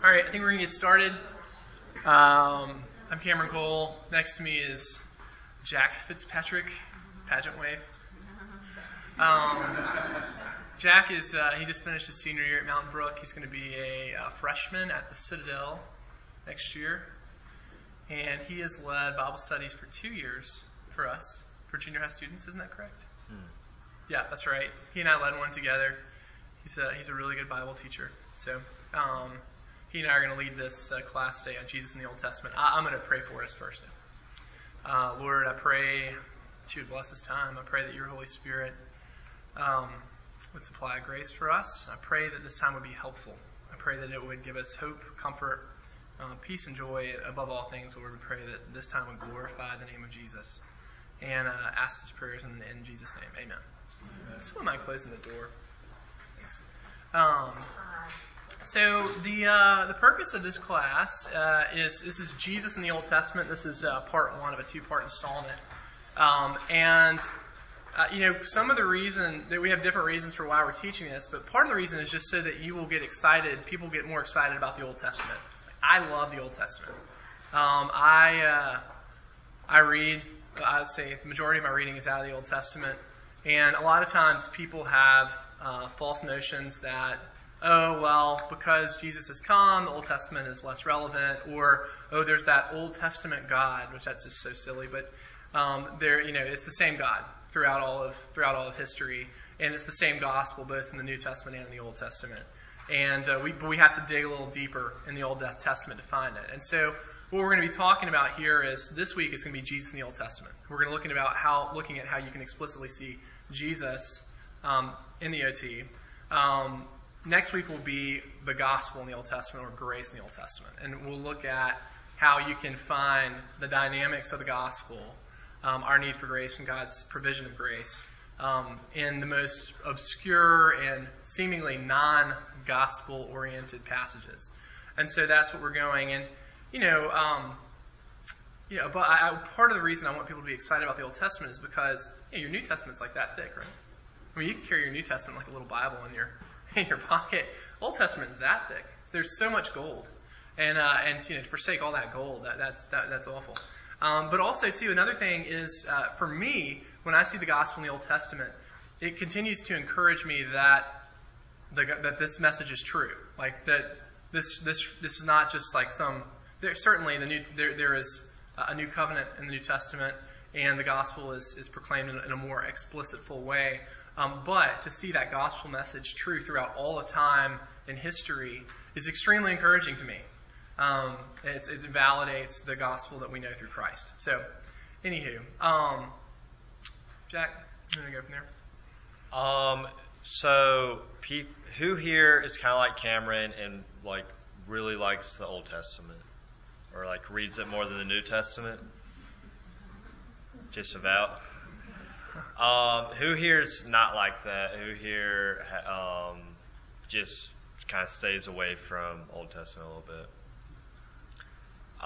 All right, I think we're going to get started. Um, I'm Cameron Cole. Next to me is Jack Fitzpatrick, pageant wave. Um, Jack is, uh, he just finished his senior year at Mountain Brook. He's going to be a, uh, freshman at the Citadel next year. And he has led Bible studies for two years for us, for junior high students. Isn't that correct? Hmm. Yeah, that's right. He and I led one together. He's a, he's a really good Bible teacher. So, um, he and I are going to lead this uh, class today on Jesus in the Old Testament. I, am going to pray for us first. Uh, Lord, I pray that you would bless this time. I pray that your Holy Spirit um, would supply grace for us. I pray that this time would be helpful. I pray that it would give us hope, comfort, uh, peace, and joy above all things. Lord, we pray that this time would glorify the name of Jesus. And uh, ask these prayers in, in Jesus' name. Amen. Amen. Someone mind closing the door. Thanks. Um, so the uh, the purpose of this class uh, is this is Jesus in the Old Testament. This is uh, part one of a two part installment, um, and uh, you know some of the reason that we have different reasons for why we're teaching this, but part of the reason is just so that you will get excited. People get more excited about the Old Testament. I love the Old Testament. Um, I uh, I read. I'd say the majority of my reading is out of the Old Testament, and a lot of times people have uh, false notions that oh, well, because Jesus has come, the Old Testament is less relevant, or, oh, there's that Old Testament God, which that's just so silly, but um, there, you know, it's the same God throughout all of throughout all of history, and it's the same gospel both in the New Testament and in the Old Testament. And uh, we we have to dig a little deeper in the Old Testament to find it. And so what we're going to be talking about here is this week is going to be Jesus in the Old Testament. We're going to look about how looking at how you can explicitly see Jesus um, in the OT. Um, next week will be the gospel in the Old Testament or grace in the Old Testament. And we'll look at how you can find the dynamics of the gospel, um, our need for grace and God's provision of grace, um, in the most obscure and seemingly non gospel oriented passages. And so that's what we're going. And, you know, um, you know, but I, part of the reason I want people to be excited about the Old Testament is because you know, your New Testament's like that thick, right? I mean, you can carry your New Testament like a little Bible in your in your pocket. Old Testament is that thick. There's so much gold, and uh, and you know, to forsake all that gold, that, that's that, that's awful. Um, but also too, another thing is uh, for me when I see the gospel in the Old Testament, it continues to encourage me that the, that this message is true. Like that this this this is not just like some. There certainly the new there there is a new covenant in the New Testament, and the gospel is is proclaimed in, in a more explicit, full way. Um, but to see that gospel message true throughout all of time and history is extremely encouraging to me. Um, it validates the gospel that we know through Christ. So, anywho, um, Jack, want to go from there? Um, so, pe- who here is kind of like Cameron and like really likes the Old Testament, or like reads it more than the New Testament? Just about. Um, who here's not like that? Who here um, just kind of stays away from Old Testament a little bit?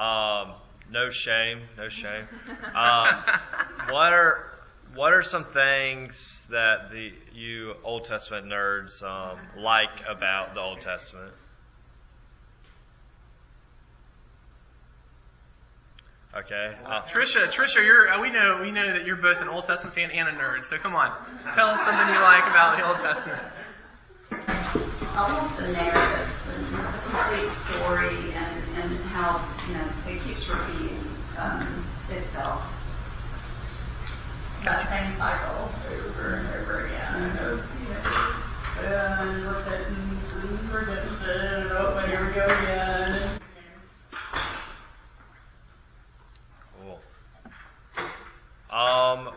Um, no shame, no shame. Um, what are what are some things that the you Old Testament nerds um, like about the Old Testament? Okay. Uh, Trisha, Trisha, you're, uh, we know we know that you're both an Old Testament fan and a nerd. So come on, tell us something you like about the Old Testament. I love the narratives and the complete story and, and how you know it keeps repeating um, itself. That same cycle over and over again. Mm-hmm. You know, and repentance and redemption. Oh, here we go again. Um,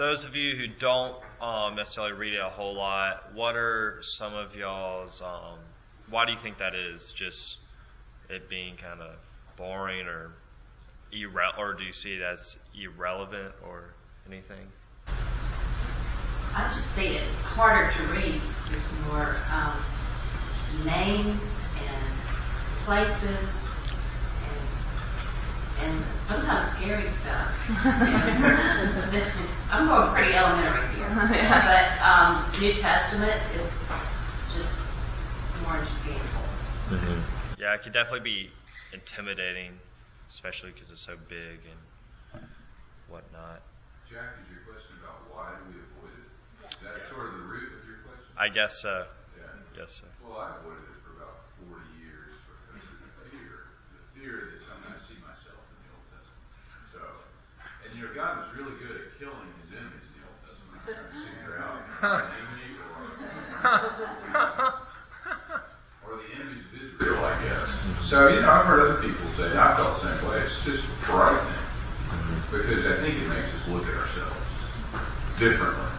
those of you who don't um, necessarily read it a whole lot, what are some of y'all's? Um, why do you think that is? Just it being kind of boring, or irre- or do you see it as irrelevant or anything? I just see it harder to read. There's more um, names and places and sometimes scary stuff. I'm going pretty elementary here, but um, New Testament is just more interesting understandable. Mm-hmm. Yeah, it could definitely be intimidating, especially because it's so big and whatnot. Jack, is your question about why do we avoid it? Is that sort of the root of your question? I guess so. Yeah. Yes, sir. Well, I avoided it for about 40 years because of the fear. The fear that sometimes I see myself in the Old Testament. So, and you know, God was really good at killing his enemies in the Old Testament. I'm trying to figure out an enemy or, or the enemies of Israel, I guess. So, you know, I've heard other people say, and I felt the same way, it's just frightening because I think it makes us look at ourselves differently.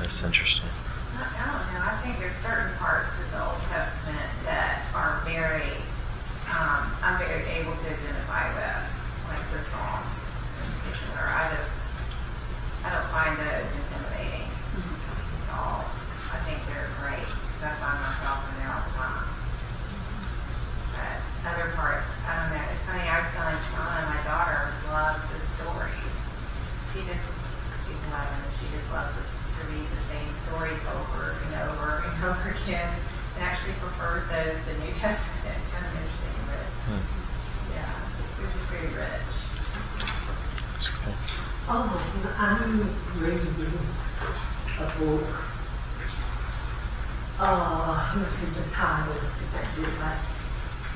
That's interesting. I I don't know. I think there's certain parts of the Old Testament that are very, um, I'm very able to identify with, like the Psalms particular. I just, I don't find those intimidating at all. I think they're great. I find myself in there all the time. But other parts, I don't know. It's funny. I was telling Shauna, my daughter loves the stories. She just, she's 11, and she just loves to to read the same stories over and over and over again, and actually prefers those to New Testament. It's kind of interesting, but hmm. yeah, they're just very rich. Oh, I'm reading a book. Uh, let's see the title. Let's see if I do it right.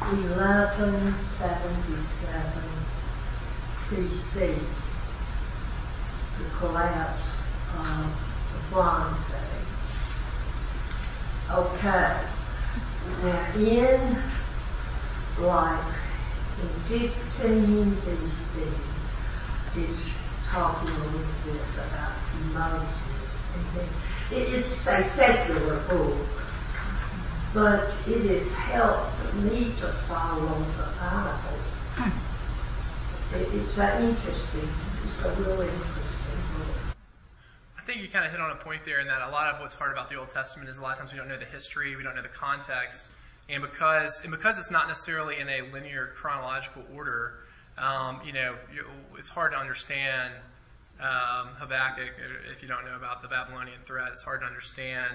1177 BC. The collapse of the Bronze Age. Okay. Now, in like in 15 BC, is talking a little bit about Moses. It is a secular book, but it has helped me to follow the Bible. It, it's uh, interesting. It's a really interesting book. I think you kind of hit on a point there in that a lot of what's hard about the Old Testament is a lot of times we don't know the history, we don't know the context, and because and because it's not necessarily in a linear chronological order, um, you know, it's hard to understand um, Habakkuk if you don't know about the Babylonian threat. It's hard to understand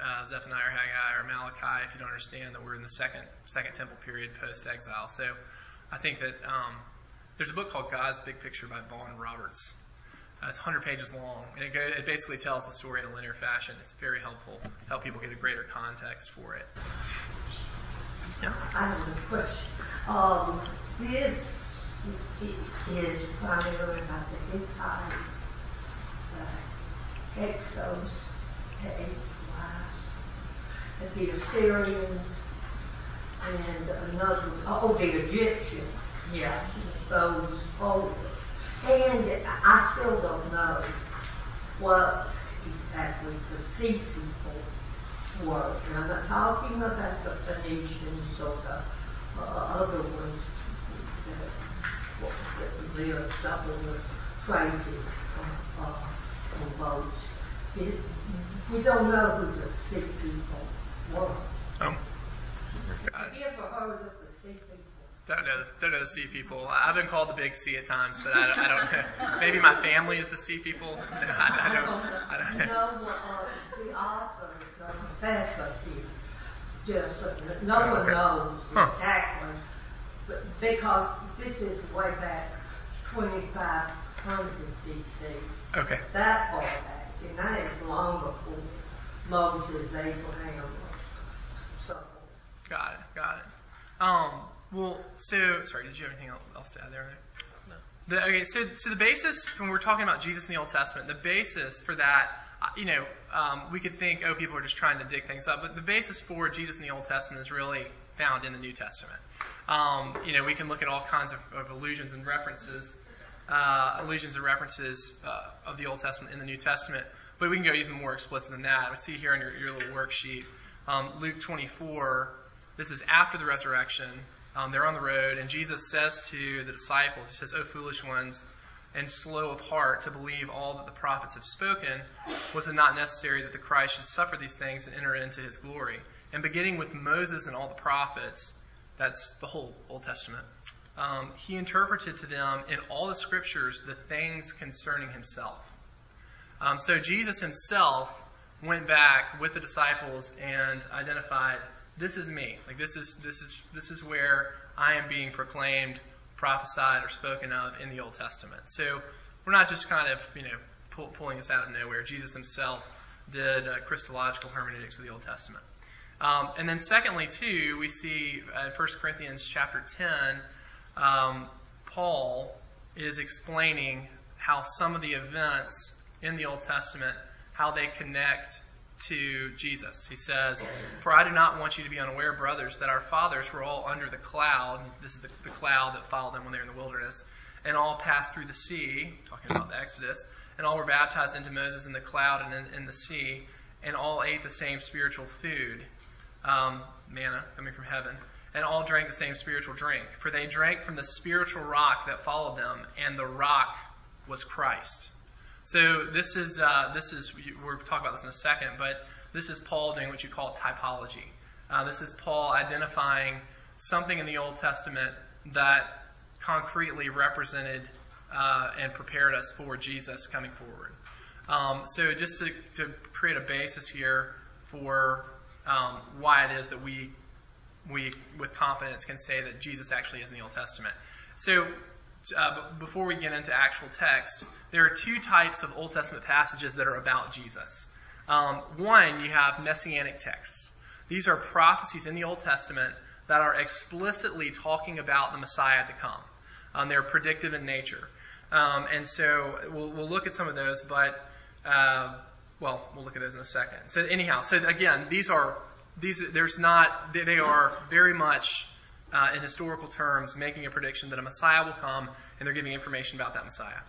uh, Zephaniah or Haggai or Malachi if you don't understand that we're in the second second temple period post exile. So I think that um, there's a book called God's Big Picture by Vaughn Roberts. Uh, it's 100 pages long, and it, go, it basically tells the story in a linear fashion. It's very helpful to help people get a greater context for it. I have a question. Um, this i- is primarily about the Hittites, the Hyksos, the Edomites, the Assyrians, and another, oh, the Egyptians. Yeah. Those over. And I still don't know what exactly the sea people were. And I'm not talking about the Phoenicians or the uh, other ones that, what- that lived up in the traded uh, uh, on. It, we don't know who the sea people were. Um, Have you ever heard of the sea people? Don't know, don't know the sea people. I've been called the big sea at times, but I, I don't know. Maybe my family is the sea people. I, I don't. I don't know. know, uh, the author, the professor just, no one Okay. knows Huh. exactly, because this is way back 2500 BC, Okay. that far back, and that is long before Moses, Abraham, or so. Got it. Got it. Um, well, so sorry. Did you have anything else to add there? No. The, okay. So, so the basis when we're talking about Jesus in the Old Testament, the basis for that, uh, you know, um, we could think, oh, people are just trying to dig things up, but the basis for Jesus in the Old Testament is really found in the New Testament. Um, you know, we can look at all kinds of, of allusions and references, uh, allusions and references uh, of the Old Testament in the New Testament, but we can go even more explicit than that. We see here in your, your little worksheet, um, Luke 24. This is after the resurrection. Um, they're on the road, and Jesus says to the disciples, He says, O foolish ones, and slow of heart to believe all that the prophets have spoken, was it not necessary that the Christ should suffer these things and enter into his glory? And beginning with Moses and all the prophets, that's the whole Old Testament, um, he interpreted to them in all the scriptures the things concerning himself. Um, so Jesus himself went back with the disciples and identified, this is me. Like this is this is this is where I am being proclaimed, prophesied, or spoken of in the Old Testament. So we're not just kind of you know pull, pulling this out of nowhere. Jesus himself did uh, Christological hermeneutics of the Old Testament. Um, and then secondly, too, we see uh, 1 Corinthians chapter 10, um, Paul is explaining how some of the events in the Old Testament, how they connect to Jesus. He says, For I do not want you to be unaware, brothers, that our fathers were all under the cloud. This is the, the cloud that followed them when they were in the wilderness. And all passed through the sea, talking about the Exodus, and all were baptized into Moses in the cloud and in, in the sea, and all ate the same spiritual food, um, manna coming from heaven, and all drank the same spiritual drink. For they drank from the spiritual rock that followed them, and the rock was Christ. So this is uh, this is we'll talk about this in a second, but this is Paul doing what you call typology. Uh, this is Paul identifying something in the Old Testament that concretely represented uh, and prepared us for Jesus coming forward. Um, so just to, to, create a basis here for um, why it is that we we with confidence can say that Jesus actually is in the Old Testament. So uh, before we get into actual text, there are two types of Old Testament passages that are about Jesus. Um, one, you have messianic texts. These are prophecies in the Old Testament that are explicitly talking about the Messiah to come. Um, they're predictive in nature. Um, and so we'll, we'll, look at some of those, but, uh, well, we'll look at those in a second. So, anyhow, so again, these are, these, there's not, they, are very much uh, in historical terms, making a prediction that a Messiah will come, and they're giving information about that Messiah.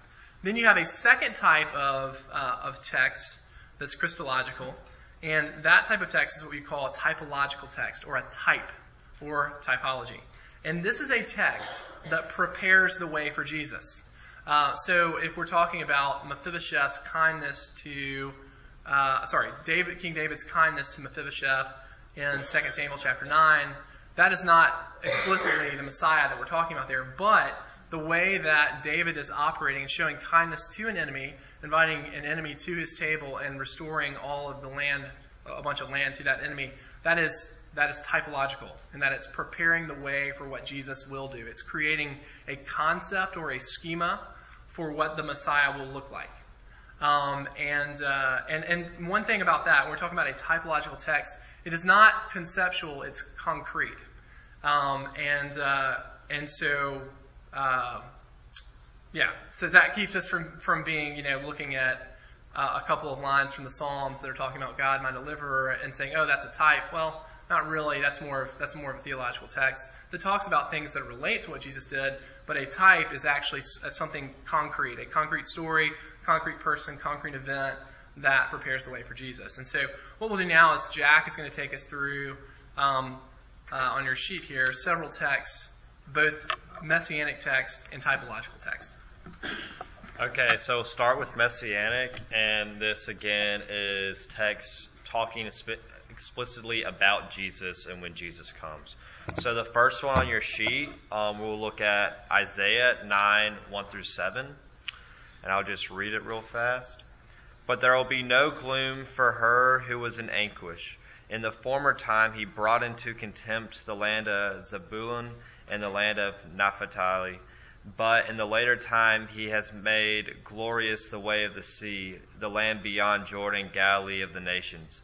Then you have a second type of, uh, of text that's Christological, and that type of text is what we call a typological text, or a type, or typology. And this is a text that prepares the way for Jesus. Uh, so if we're talking about Mephibosheth's kindness to, uh, sorry, David, King David's kindness to Mephibosheth in 2 Samuel chapter 9, that is not explicitly the Messiah that we're talking about there, but the way that David is operating and showing kindness to an enemy, inviting an enemy to his table and restoring all of the land, a bunch of land to that enemy, that is that is typological, and that it's preparing the way for what Jesus will do. It's creating a concept or a schema for what the Messiah will look like. Um, and, uh, and and one thing about that, when we're talking about a typological text, it is not conceptual, it's concrete. Um, and, uh, and so, uh, yeah, so that keeps us from, from being, you know, looking at uh, a couple of lines from the Psalms that are talking about God, my deliverer, and saying, oh, that's a type. Well, not really. That's more of, that's more of a theological text that talks about things that relate to what Jesus did, but a type is actually something concrete, a concrete story, concrete person, concrete event that prepares the way for Jesus. And so what we'll do now is Jack is going to take us through um, uh, on your sheet here several texts, both messianic texts and typological texts. Okay, so start with messianic, and this again is text talking explicitly about Jesus and when Jesus comes. So the first one on your sheet, um, we'll look at Isaiah 9, 1 through 7. And I'll just read it real fast. But there will be no gloom for her who was in anguish. In the former time he brought into contempt the land of Zebulun and the land of Naphtali. But in the later time he has made glorious the way of the sea, the land beyond Jordan, Galilee of the nations.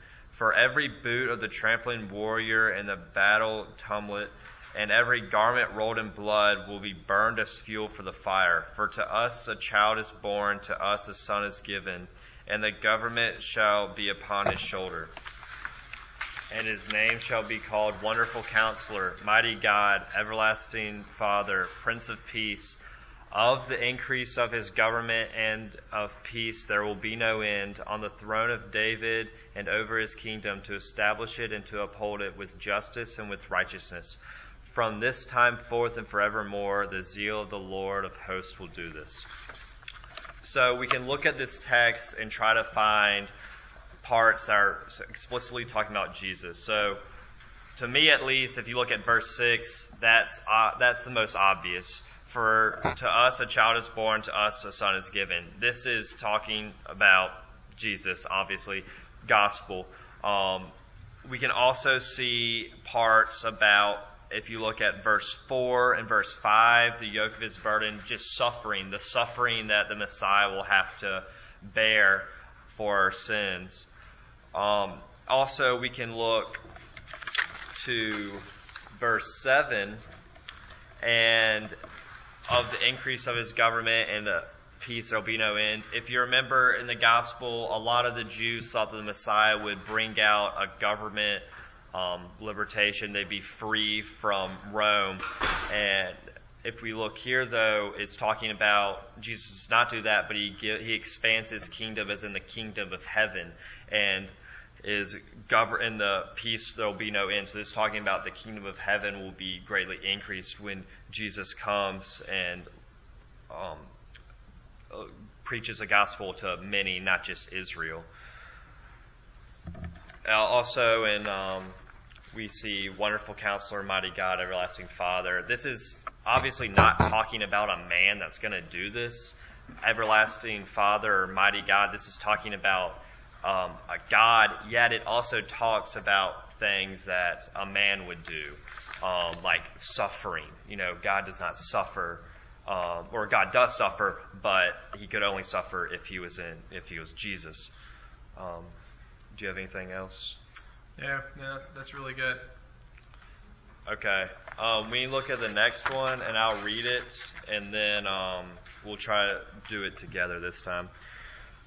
For every boot of the trampling warrior and the battle tumlet, and every garment rolled in blood will be burned as fuel for the fire. For to us a child is born, to us a son is given and the government shall be upon his shoulder. And his name shall be called Wonderful Counselor, Mighty God, Everlasting Father, Prince of Peace. Of the increase of his government and of peace there will be no end on the throne of David and over his kingdom to establish it and to uphold it with justice and with righteousness. From this time forth and forevermore, the zeal of the Lord of hosts will do this. So we can look at this text and try to find parts that are explicitly talking about Jesus. So to me at least, if you look at verse 6, that's, uh, that's the most obvious. For to us a child is born, to us a son is given. This is talking about Jesus, obviously, gospel. Um, we can also see parts about, if you look at verse 4 and verse 5, the yoke of his burden, just suffering, the suffering that the Messiah will have to bear for our sins. Um, also, we can look to verse 7 and of the increase of his government and the peace there'll be no end. If you remember in the gospel, a lot of the Jews thought that the Messiah would bring out a government um, libertation. They'd be free from Rome. And if we look here, though, it's talking about Jesus does not do that, but he he expands his kingdom as in the kingdom of heaven, and is govern in the peace there will be no end. So this is talking about the kingdom of heaven will be greatly increased when Jesus comes and um, preaches the gospel to many, not just Israel. Uh, also, in um, we see wonderful counselor, mighty God, everlasting Father. This is obviously not talking about a man that's going to do this. Everlasting Father mighty God. This is talking about um, a God. Yet it also talks about things that a man would do, um, like suffering. You know, God does not suffer. Um, or God does suffer, but he could only suffer if he was in if he was Jesus. Um, do you have anything else? Yeah, yeah, that's, that's really good. Okay. Um, we look at the next one, and I'll read it, and then um, we'll try to do it together this time.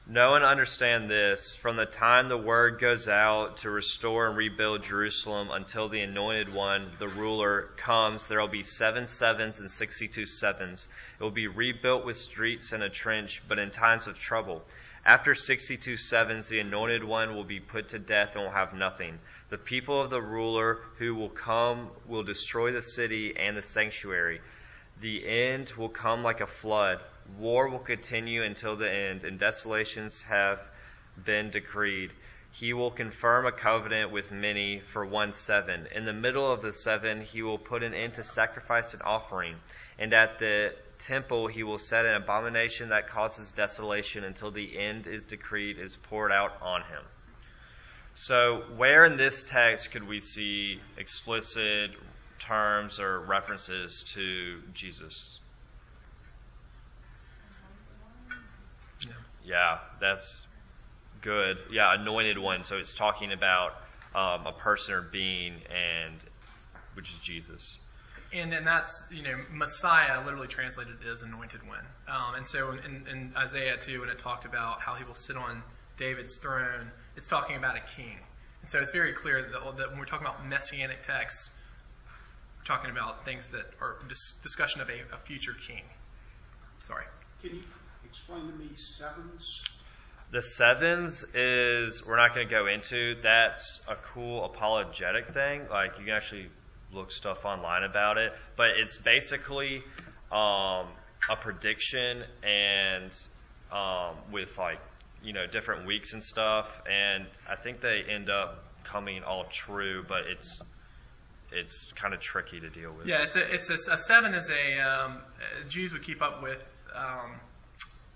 Know and understand this from the time the word goes out to restore and rebuild Jerusalem until the anointed one, the ruler, comes, there will be seven sevens and sixty two sevens. It will be rebuilt with streets and a trench, but in times of trouble. After 62 sevens, the anointed one will be put to death and will have nothing. The people of the ruler who will come will destroy the city and the sanctuary. The end will come like a flood. War will continue until the end, and desolations have been decreed. He will confirm a covenant with many for one seven. In the middle of the seven, he will put an end to sacrifice and offering. And at the temple he will set an abomination that causes desolation until the end is decreed is poured out on him. So, where in this text could we see explicit terms or references to Jesus? Yeah. Yeah, that's good. Yeah, anointed one. So it's talking about um, a person or being, and which is Jesus and then that's you know Messiah literally translated is anointed one. Um, and so in, in, Isaiah too, when it talked about how he will sit on David's throne, it's talking about a king. And so it's very clear that, that when we're talking about messianic texts, we're talking about things that are dis- discussion of a, a future king. Sorry. Can you explain to me sevens? The sevens is we're not going to go into. That's a cool apologetic thing. Like you can actually look stuff online about it, but it's basically um, a prediction and um, with like you know different weeks and stuff, and I think they end up coming all true, but it's it's kind of tricky to deal with. Yeah, it's a it's a, a seven is a um, Jews would keep up with um,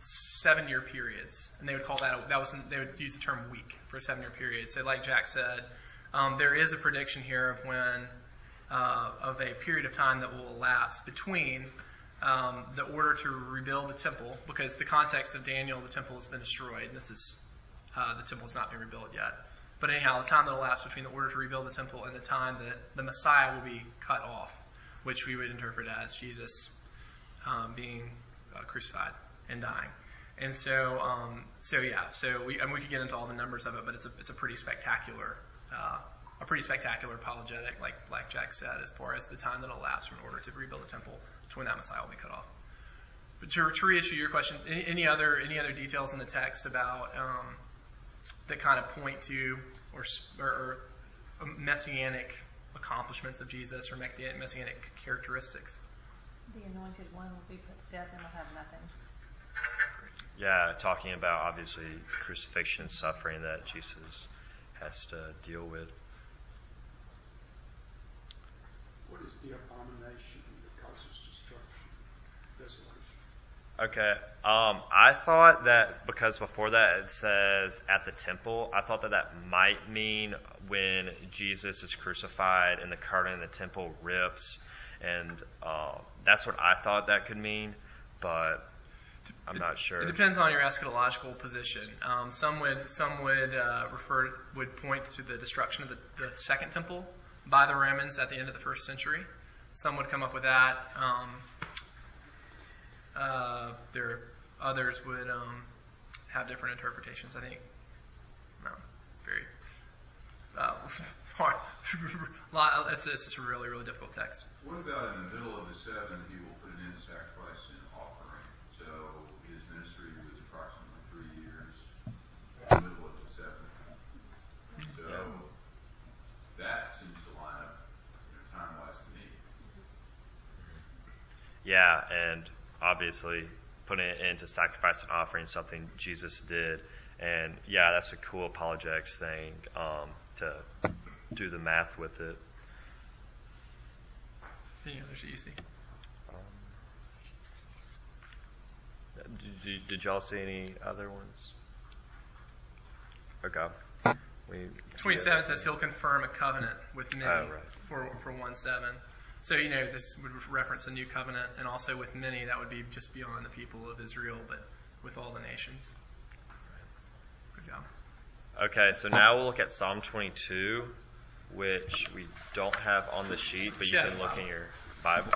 seven year periods, and they would call that a, that was they would use the term week for a seven year period. So like Jack said, um, there is a prediction here of when uh, of a period of time that will elapse between um, the order to rebuild the temple, because the context of Daniel, the temple has been destroyed. And this is uh, the temple has not been rebuilt yet. But anyhow, the time that elapsed between the order to rebuild the temple and the time that the Messiah will be cut off, which we would interpret as Jesus um, being uh, crucified and dying. And so, um, so yeah, so we and we could get into all the numbers of it, but it's a it's a pretty spectacular uh, a pretty spectacular apologetic, like like Jack said, as far as the time that elapsed in order to rebuild the temple to when that Messiah will be cut off. but to, to reissue your question, any, any other any other details in the text about um, that kind of point to or, or, or messianic accomplishments of Jesus or messianic characteristics? The anointed one will be put to death and will have nothing. Yeah, talking about obviously crucifixion and suffering that Jesus has to deal with. What is the abomination that causes destruction, desolation? Okay. Um, I thought that because before that it says at the temple, I thought that that might mean when Jesus is crucified and the curtain in the temple rips, and uh, that's what I thought that could mean, but I'm not sure. It depends on your eschatological position. Um, some would some would uh, refer would point to the destruction of the, the second temple by the Romans at the end of the first century. Some would come up with that. Um, uh, there others would um, have different interpretations. I think. No, very. Uh, hard. It's, it's just a really really difficult text. What about in the middle of the seven, he will put an end to sacrifice and offering? So his ministry was approximately three years, in the middle of the seven. So that seems to line up, you know, time-wise to me. Yeah, and obviously putting it into sacrifice and offering something Jesus did. And yeah, that's a cool apologetics thing um, to do the math with it. Any others that you see? Um, did, did, did y'all see any other ones? Okay. We, 27 says he'll confirm a covenant with many Oh, right. for, for 1 7. So, you know, this would reference a new covenant, and also with many, that would be just beyond the people of Israel, but with all the nations. Good job. Okay, so now we'll look at Psalm 22, which we don't have on the sheet, but you Yeah. can look in your Bible.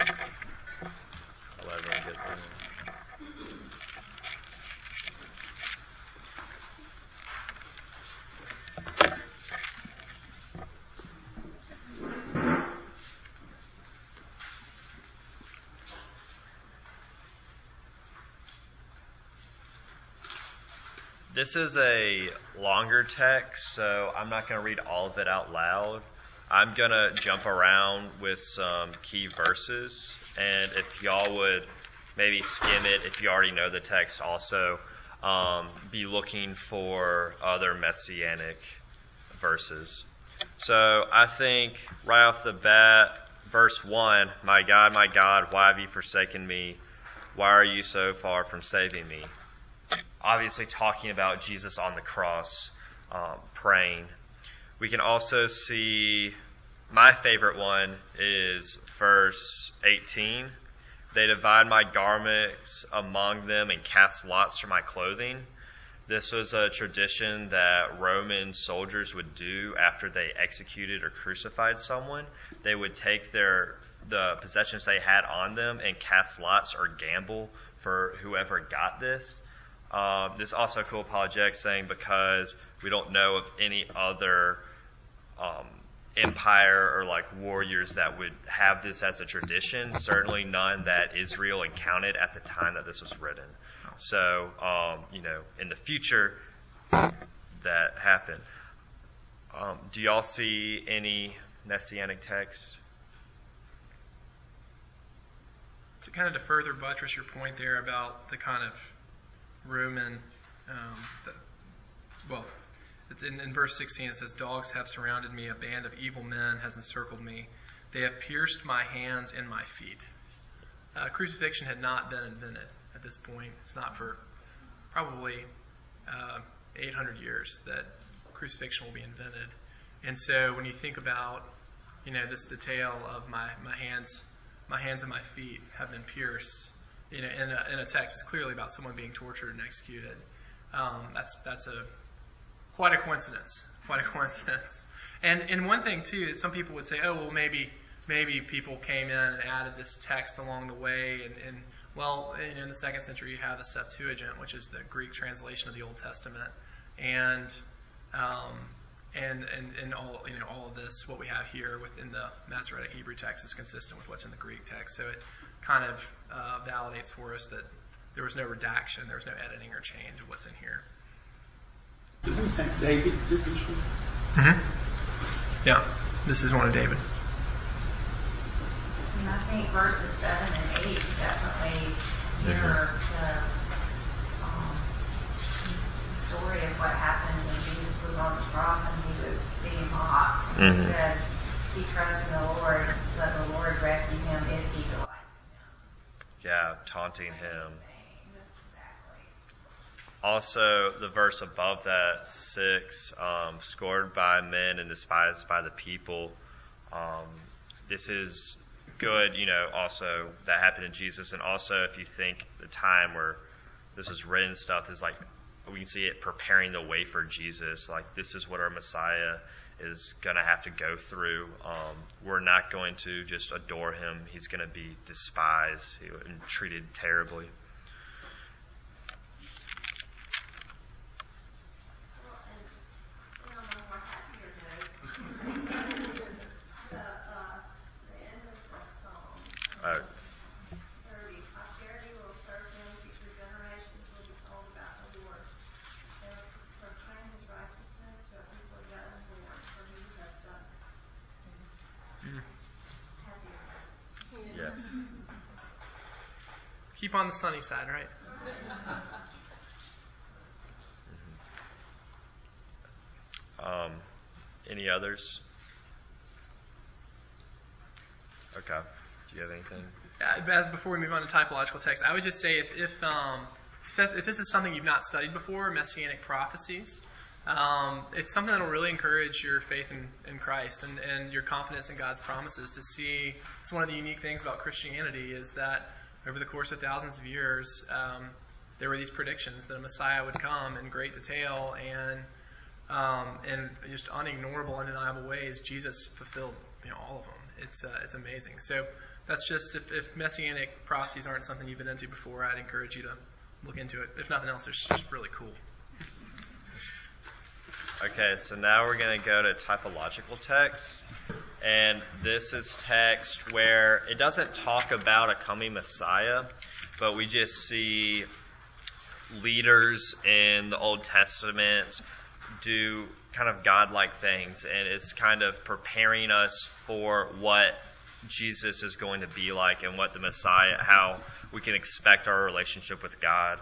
I'll let everyone get This is a longer text, so I'm not going to read all of it out loud. I'm going to jump around with some key verses, and if y'all would maybe skim it if you already know the text, also um, be looking for other messianic verses. So I think right off the bat, verse 1 My God, my God, why have you forsaken me? Why are you so far from saving me? Obviously talking about Jesus on the cross, um, praying. We can also see my favorite one is verse 18. They divide my garments among them and cast lots for my clothing. This was a tradition that Roman soldiers would do after they executed or crucified someone. They would take their the possessions they had on them and cast lots or gamble for whoever got this. Um, this is also a cool apologetic saying because we don't know of any other um, empire or like warriors that would have this as a tradition. Certainly none that Israel encountered at the time that this was written. So, um, you know, in the future, that happened. Um, do y'all see any messianic texts? To kind of to further buttress your point there about the kind of Roman, um, the, well, in, in verse 16 it says, Dogs have surrounded me, a band of evil men has encircled me. They have pierced my hands and my feet. Uh, crucifixion had not been invented at this point. It's not for probably uh, 800 years that crucifixion will be invented. And so when you think about, you know, this detail of my, my hands, my hands and my feet have been pierced, you know, in a, in a text, it's clearly about someone being tortured and executed. Um, that's that's a quite a coincidence, quite a coincidence. And and one thing too, that some people would say, oh well, maybe maybe people came in and added this text along the way, and, and well, in, the second century you have the Septuagint, which is the Greek translation of the Old Testament, and um, and, and, and all you know all of this, what we have here within the Masoretic Hebrew text is consistent with what's in the Greek text. So it kind of uh, validates for us that there was no redaction, there was no editing or change of what's in here. Do you think David did this one? Mm-hmm. Yeah, this is one of David. And I think verses seven and eight definitely mirror the, um, story of what happened when Jesus was on the cross and he was being mocked. Mhm. He said, "He trusts in the Lord, let the Lord rescue him if he delights in him." Yeah, taunting him. Also, the verse above that, six, um, scored by men and despised by the people. Um, this is good, you know, also that happened in Jesus. And also, if you think the time where this was written, stuff is like, we can see it preparing the way for Jesus. Like, this is what our Messiah is going to have to go through. Um, we're not going to just adore him, he's going to be despised and treated terribly. Well, and, you know, on a happier note, the, uh, the end of the song, Uh, thirty, posterity will serve him, future generations will be told about the Lord. They'll proclaim his righteousness to a people yet unborn, for he has done it. Happier note. yes. Keep on the sunny side, right? Um, any others? Okay. Do you have anything? Uh, Beth, before we move on to typological text, I would just say if if, um, if, if this is something you've not studied before, messianic prophecies, um, it's something that will really encourage your faith in, in Christ and, and your confidence in God's promises. To see, it's one of the unique things about Christianity is that over the course of thousands of years, um, there were these predictions that a Messiah would come in great detail and um, in just unignorable, undeniable ways. Jesus fulfills you know all of them. It's uh, it's amazing. So that's just if, if messianic prophecies aren't something you've been into before, I'd encourage you to look into it. If nothing else, it's just really cool. Okay, so now we're going to go to typological text. And this is text where it doesn't talk about a coming Messiah, but we just see leaders in the Old Testament do kind of godlike things. And it's kind of preparing us for what Jesus is going to be like and what the Messiah, how we can expect our relationship with God.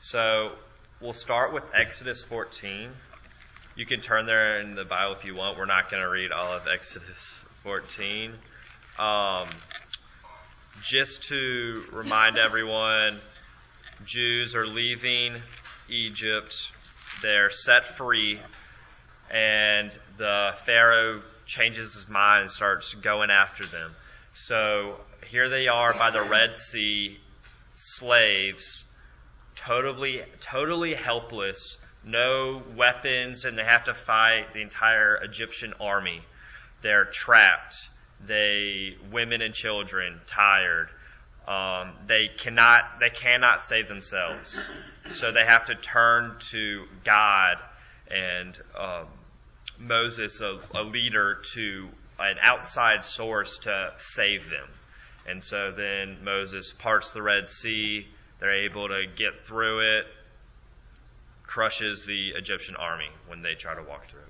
So we'll start with Exodus 14. You can turn there in the Bible if you want. We're not going to read all of Exodus 14. Um, just to remind everyone, Jews are leaving Egypt. They're set free, and the Pharaoh changes his mind and starts going after them. So here they are by the Red Sea, slaves, totally, totally helpless no weapons, and they have to fight the entire Egyptian army. They're trapped. They, women and children, tired. Um, they cannot, they cannot save themselves. So they have to turn to God and um, Moses, a, a leader, to an outside source to save them. And so then Moses parts the Red Sea. They're able to get through it crushes the Egyptian army when they try to walk through.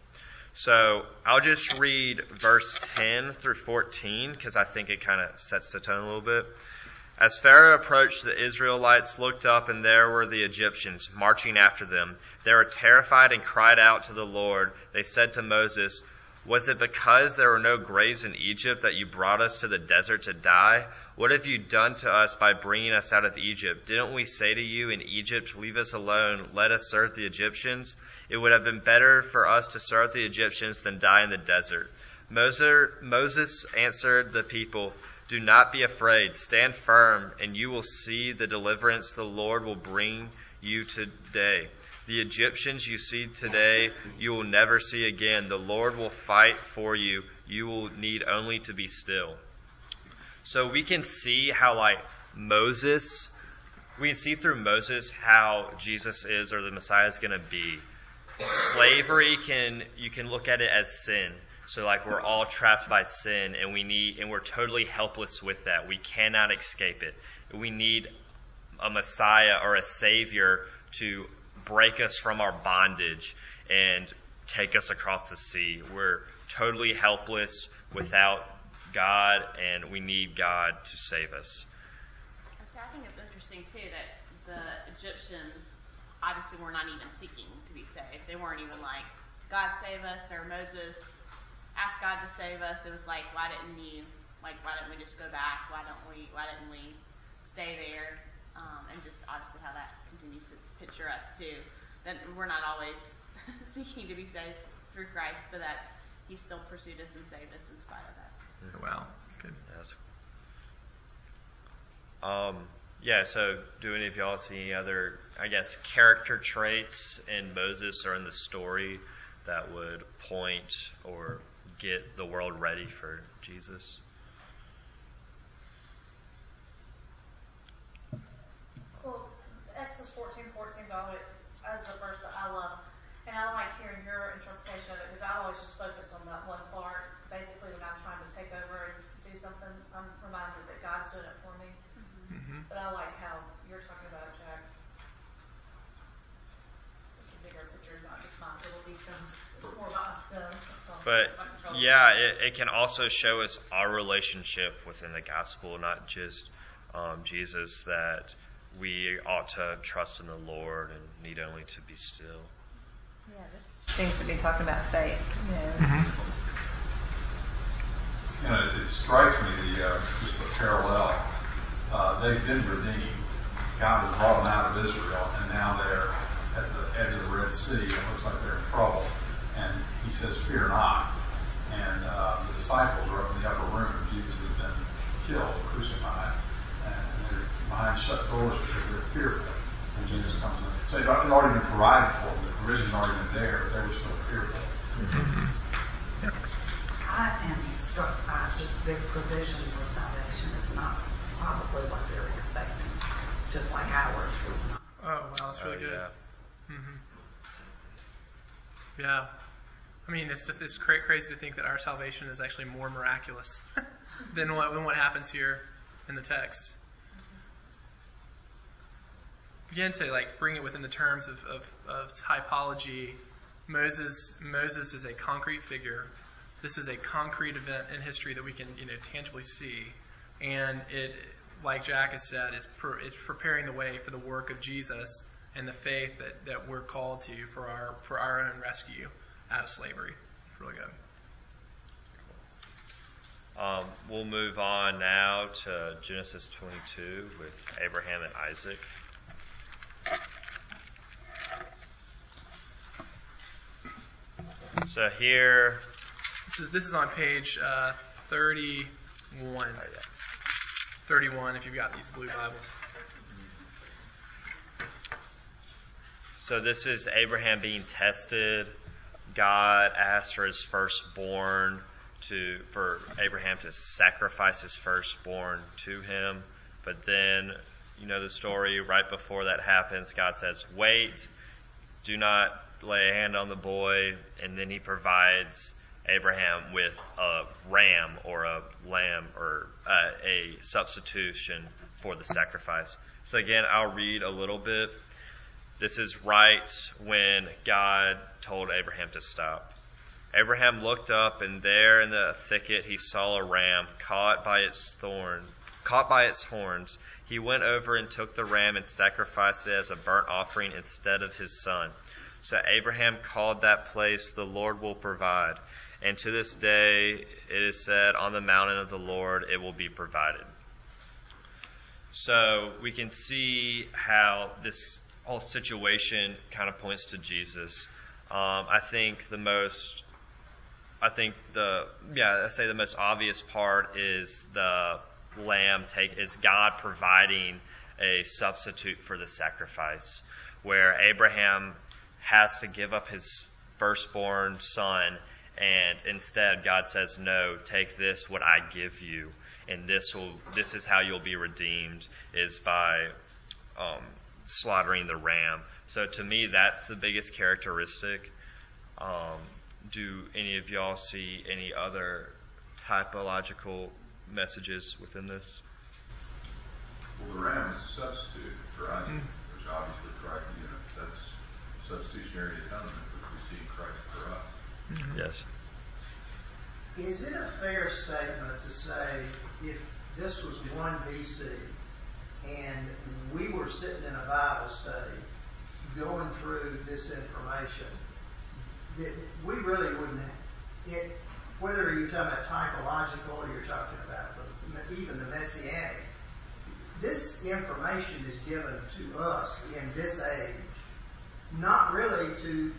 So I'll just read verse 10 through 14 because I think it kind of sets the tone a little bit. As Pharaoh approached, the Israelites looked up, and there were the Egyptians marching after them. They were terrified and cried out to the Lord. They said to Moses, Was it because there were no graves in Egypt that you brought us to the desert to die? What have you done to us by bringing us out of Egypt? Didn't we say to you in Egypt, Leave us alone, let us serve the Egyptians? It would have been better for us to serve the Egyptians than die in the desert. Moses answered the people, Do not be afraid, stand firm, and you will see the deliverance the Lord will bring you today. The Egyptians you see today, you will never see again. The Lord will fight for you. You will need only to be still. So we can see how, like, Moses, we can see through Moses how Jesus is or the Messiah is going to be. slavery can you can look at it as sin. So like we're all trapped by sin and we need and we're totally helpless with that. We cannot escape it. We need a Messiah or a Savior to break us from our bondage and take us across the sea. We're totally helpless without God and we need God to save us. So I think it's interesting too that the Egyptians obviously were not even seeking to be saved. They weren't even like, God save us or Moses ask God to save us. It was like, why didn't you like why didn't we just go back? Why don't we why didn't we stay there? Um, and just obviously how that continues to picture us too. That we're not always seeking to be saved through Christ, but that He still pursued us and saved us in spite of that. Wow, that's good. Yes. Um, yeah, so do any of y'all see any other, I guess, character traits in Moses or in the story that would point or get the world ready for Jesus? Well, Exodus fourteen fourteen is always is a verse that I love, and I like hearing your interpretation of it because I always just focus on that one part. Basically, when I'm trying to take over and do something, I'm reminded that God's doing it for me. hmm But I like how you're talking about it, Jack. It's a bigger picture, not just my little details. It's more about myself. But It's like control. yeah, it, it can also show us our relationship within the gospel, not just um, Jesus, that we ought to trust in the Lord and need only to be still. Yeah, this seems to be talking about faith. You know. Mhm. you know, it strikes me the uh, just the parallel. Uh, they've been redeemed. God has brought them out of Israel, and now they're at the edge of the Red Sea. It looks like they're in trouble, and He says, "Fear not." And uh, the disciples are up in the upper room. Jesus has been killed, crucified, and they're behind shut doors because they're fearful. And Jesus comes in. So it's already been provided for them. The provision's already been there, but they were still fearful. I am struck by the their provision for salvation is not probably what they're expecting, just like ours was not. Oh wow, that's really Oh, good. yeah. hmm Yeah. I mean, it's just it's cra- crazy to think that our salvation is actually more miraculous than what than what happens here in the text. Begin to like bring it within the terms of, of, of typology. Moses Moses is a concrete figure. This is a concrete event in history that we can you know tangibly see, and it, like Jack has said, is it's preparing the way for the work of Jesus and the faith that, that we're called to for our for our own rescue out of slavery. It's really good. Um, we'll move on now to Genesis 22 with Abraham and Isaac. So here, This is this is on page uh, 31. oh yeah, 31 if you've got these blue Bibles. so this is Abraham being tested. God asked for his firstborn to for Abraham to sacrifice his firstborn to him, but then you know the story. Right before that happens, God says, "Wait, do not lay a hand on the boy," and then He provides Abraham with a ram or a lamb or uh, a substitution for the sacrifice. So again, I'll read a little bit. This is right when God told Abraham to stop. Abraham looked up, and there in the thicket he saw a ram caught by its thorn, caught by its horns. He went over and took the ram and sacrificed it as a burnt offering instead of his son. So Abraham called that place, "The Lord will provide." And to this day, it is said, "On the mountain of the Lord it will be provided." So we can see how this whole situation kind of points to Jesus. Um, I think the most, I think the, yeah, I say the most obvious part is the lamb take is God providing a substitute for the sacrifice, where Abraham has to give up his firstborn son, and instead God says, "No, take this, what I give you." and this will this is how you'll be redeemed is by um, slaughtering the ram So to me, that's the biggest characteristic. Um, do any of y'all see any other typological messages within this? Well, the ram is a substitute for Isaac, hmm. which obviously Christ, you know, that's substitutionary atonement, which we see in Christ for us. Mm-hmm. Yes. Is it a fair statement to say if this was 1 BC and we were sitting in a Bible study going through this information, that we really wouldn't have, it, whether you're talking about typological or you're talking about the, even the messianic, this information is given to us in this age, not really to,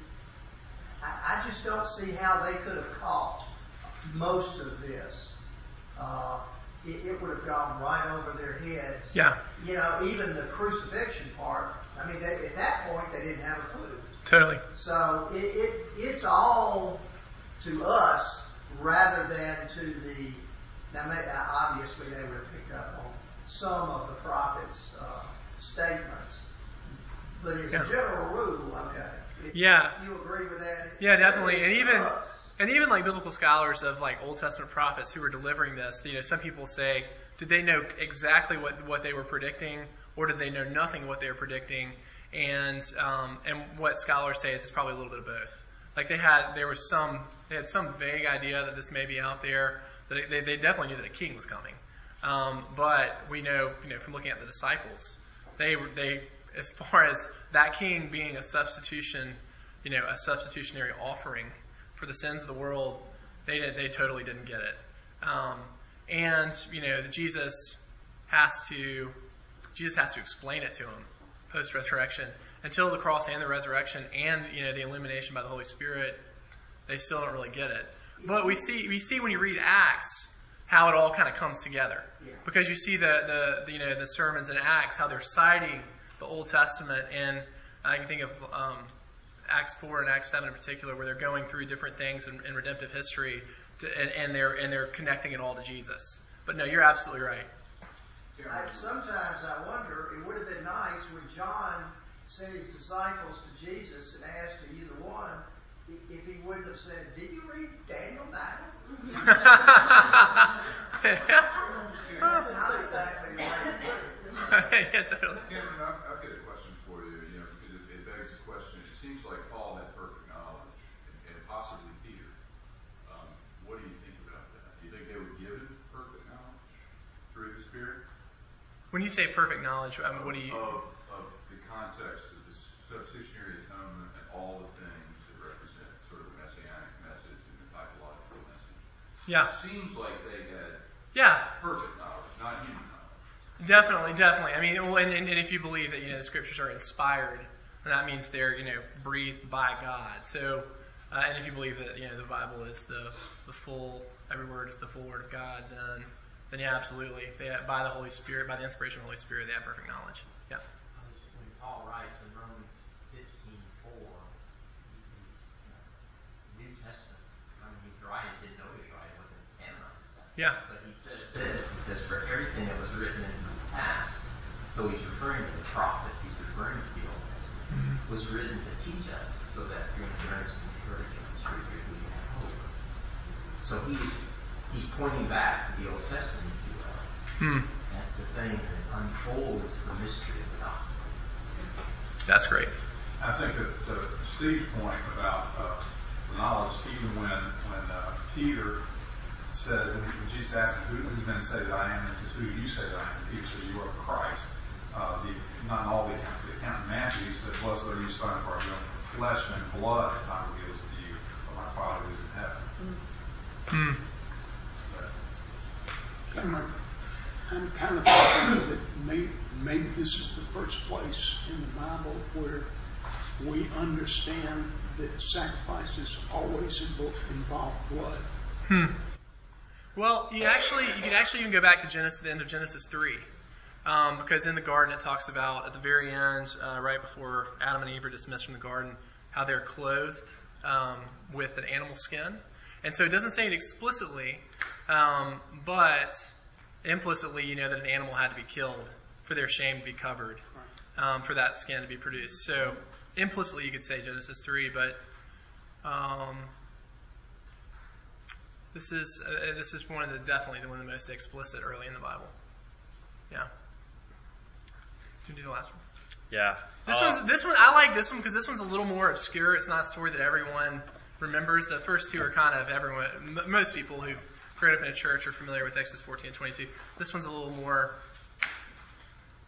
I, I just don't see how they could have caught most of this. Uh, it, it would have gone right over their heads. Yeah. You know, even the crucifixion part, I mean, they, at that point, they didn't have a clue. Totally. So it, it, it's all to us rather than to the. Now, may- obviously, they would have picked up on some of the prophets' uh, statements, but as Yeah. a general rule, okay. If Yeah. You agree with that? Yeah, definitely. And even us. and even like biblical scholars of like Old Testament prophets who were delivering this, you know, some people say, did they know exactly what what they were predicting, or did they know nothing what they were predicting? And um, and what scholars say is it's probably a little bit of both. Like they had there was some they had some vague idea that this may be out there. That they, they definitely knew that a king was coming. Um, but we know, you know, from looking at the disciples, they they as far as that king being a substitution, you know, a substitutionary offering for the sins of the world, they did, they totally didn't get it. Um, and you know, Jesus has to Jesus has to explain it to them post resurrection until the cross and the resurrection and you know the illumination by the Holy Spirit. They still don't really get it. But we see we see when you read Acts how it all kind of comes together because you see the, the, the you know the sermons in Acts how they're citing the Old Testament and I can think of um, Acts four and Acts seven in particular where they're going through different things in, in redemptive history to, and, and they're and they're connecting it all to Jesus. But no, you're absolutely right. I, sometimes I wonder, it would have been nice when John sent his disciples to Jesus and asked to either one if he wouldn't have said, Did you read Daniel 9? That's not exactly the way it. yeah, totally. Cameron, I've, I've got a question for you, you know, because it, it begs the question. It seems like Paul had perfect knowledge, and, and possibly Peter. Um, what do you think about that? Do you think they were given perfect knowledge through the Spirit When you say perfect knowledge, um, what do you? of, of the context of this substitutionary atonement and all the things that represent sort of the messianic message and the typological message? Yeah. It seems like they had Yeah. perfect knowledge, not human knowledge. Definitely, definitely. I mean, well, and, and, and if you believe that you know the scriptures are inspired, then that means they're you know breathed by God. So, uh, and if you believe that you know the Bible is the the full every word is the full word of God, then then yeah, absolutely. They have, by the Holy Spirit, by the inspiration of the Holy Spirit, they have perfect knowledge. Paul writes in Romans fifteen four, he's uh, New Testament. I mean, he's writing, didn't know he was writing, wasn't canonized. Yeah. But he says this. He says, "For everything that was written in the past." So he's referring to the prophets. He's referring to the Old Testament. Was written to teach us, so that through endurance and encouragement, Scripture we have hope. So he's he's pointing back to the Old Testament, if you will. Hmm. That's the thing that unfolds the mystery of the gospel. That's great. I think that uh, Steve's point about uh, the knowledge, even when when uh, Peter said, when, when Jesus asked him, Who, "Who's men say that I am?" and he says, "Who do you say that I am?" And Peter says, "You are the Christ." Uh, the, not in all the accounts, the account in Matthew he said, "Blessed are you, Son of our flesh and blood has not revealed this to you, but my Father who is in heaven." Hmm. I'm kind of thinking that maybe, maybe this is the first place in the Bible where we understand that sacrifices always involve blood. Hmm. Well, you actually you can actually even go back to Genesis, the end of Genesis three, um, because in the garden it talks about at the very end, uh, right before Adam and Eve are dismissed from the garden, how they're clothed um, with an animal skin, and so it doesn't say it explicitly, um, but implicitly you know that an animal had to be killed for their shame to be covered, um, for that skin to be produced. So implicitly you could say Genesis 3, but um, this is uh, this is one of the definitely the one of the most explicit early in the Bible. Yeah. Can you do the last one? Yeah. This Uh, one's this one. I like this one because this one's a little more obscure. It's not a story that everyone remembers. The first two are kind of everyone. M- most people who've grown up in a church are familiar with Exodus 14 and 22. This one's a little more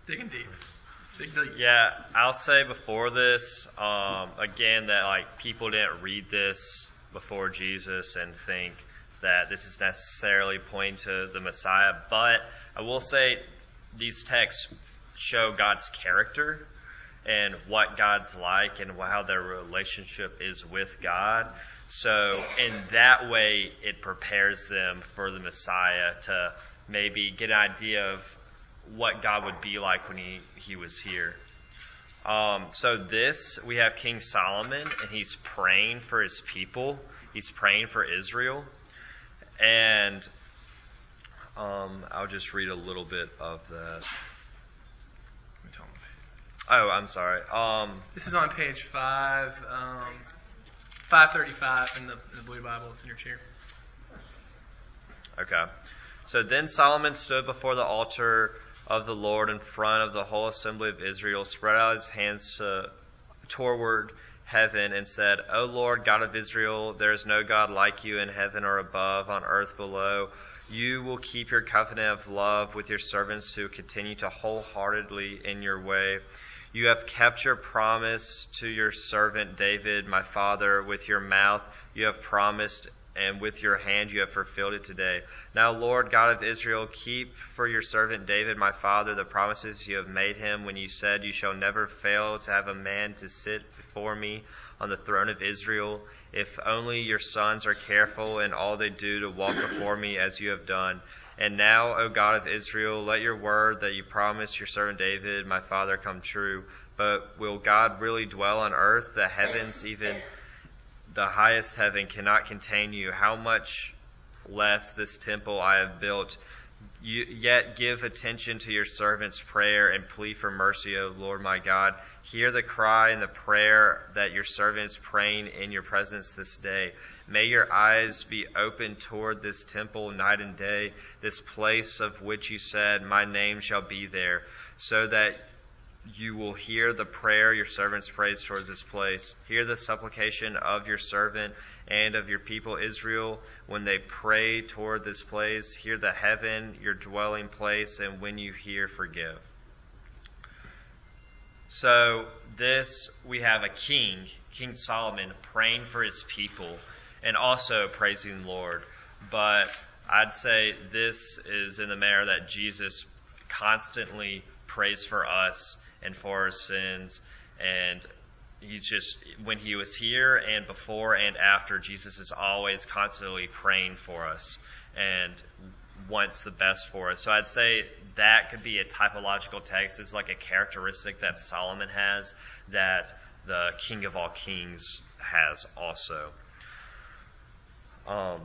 digging deep. Dig deep. Yeah, I'll say before this, um, again, that like people didn't read this before Jesus and think that this is necessarily pointing to the Messiah. But I will say these texts show God's character and what God's like and how their relationship is with God. So in that way, it prepares them for the Messiah to maybe get an idea of what God would be like when he, he was here. Um, so this, we have King Solomon, and he's praying for his people. He's praying for Israel. And um, I'll just read a little bit of that. Oh, I'm sorry. Um, This is on page five, um, 535 in the, in the Blue Bible. It's in your chair. Okay. So then Solomon stood before the altar of the Lord in front of the whole assembly of Israel, spread out his hands to, toward heaven, and said, O Lord, God of Israel, there is no God like you in heaven or above, on earth below. You will keep your covenant of love with your servants who continue to wholeheartedly in your way. You have kept your promise to your servant David, my father, with your mouth. You have promised, and with your hand you have fulfilled it today. Now, Lord God of Israel, keep for your servant David, my father, the promises you have made him when you said, You shall never fail to have a man to sit before me on the throne of Israel. If only your sons are careful in all they do to walk before me as you have done. And now, O God of Israel, let your word that you promised your servant David, my father, come true. But will God really dwell on earth? The heavens, even the highest heaven, cannot contain you. How much less this temple I have built? Yet give attention to your servant's prayer and plea for mercy, O Lord my God. Hear the cry and the prayer that your servant is praying in your presence this day. May your eyes be open toward this temple night and day, this place of which you said, My name shall be there, so that you will hear the prayer your servants prays towards this place. Hear the supplication of your servant and of your people Israel when they pray toward this place. Hear the heaven, your dwelling place, and when you hear, forgive. So, this, we have a king, King Solomon, praying for his people and also praising the Lord. But I'd say this is in the manner that Jesus constantly prays for us and for our sins. And he just, when he was here and before and after, Jesus is always constantly praying for us and wants the best for us. So I'd say that could be a typological text. It's like a characteristic that Solomon has that the King of all kings has also. Um,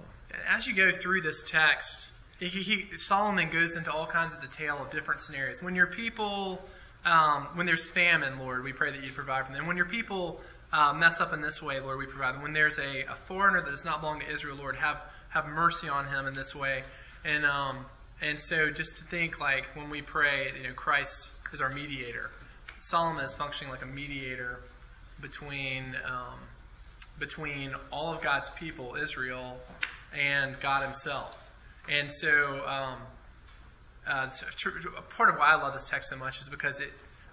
As you go through this text, he, he, Solomon goes into all kinds of detail of different scenarios. When your people, um, when there's famine, Lord, we pray that you provide for them. When your people uh, mess up in this way, Lord, we provide them. When there's a, a foreigner that does not belong to Israel, Lord, have have mercy on him in this way. And um, and so just to think like when we pray, you know, Christ is our mediator. Solomon is functioning like a mediator between um, between all of God's people, Israel, and God Himself. And so, um, uh, part of why I love this text so much is because it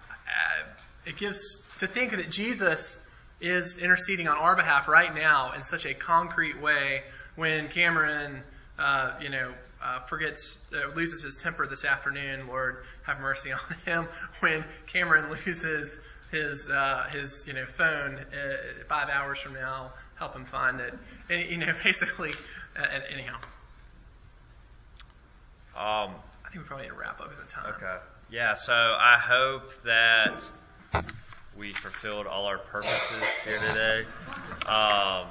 uh, it gives to think that Jesus is interceding on our behalf right now in such a concrete way. When Cameron, uh, you know, uh, forgets, uh, loses his temper this afternoon, Lord, have mercy on him. When Cameron loses his uh, his you know phone uh, five hours from now, help him find it. And, you know, basically, uh, anyhow, um, I think we probably need to wrap up because of time. Okay. Yeah, so I hope that we fulfilled all our purposes here today. Um,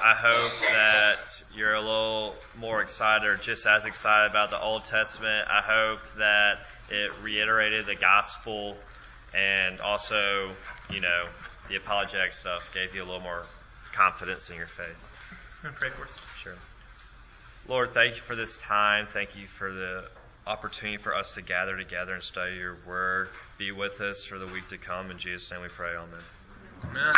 I hope that you're a little more excited or just as excited about the Old Testament. I hope that it reiterated the gospel and also, you know, the apologetic stuff gave you a little more confidence in your faith. Gonna pray for us. Sure. Lord, thank you for this time. Thank you for the opportunity for us to gather together and study your word. Be with us for the week to come. In Jesus' name we pray. Amen. Amen.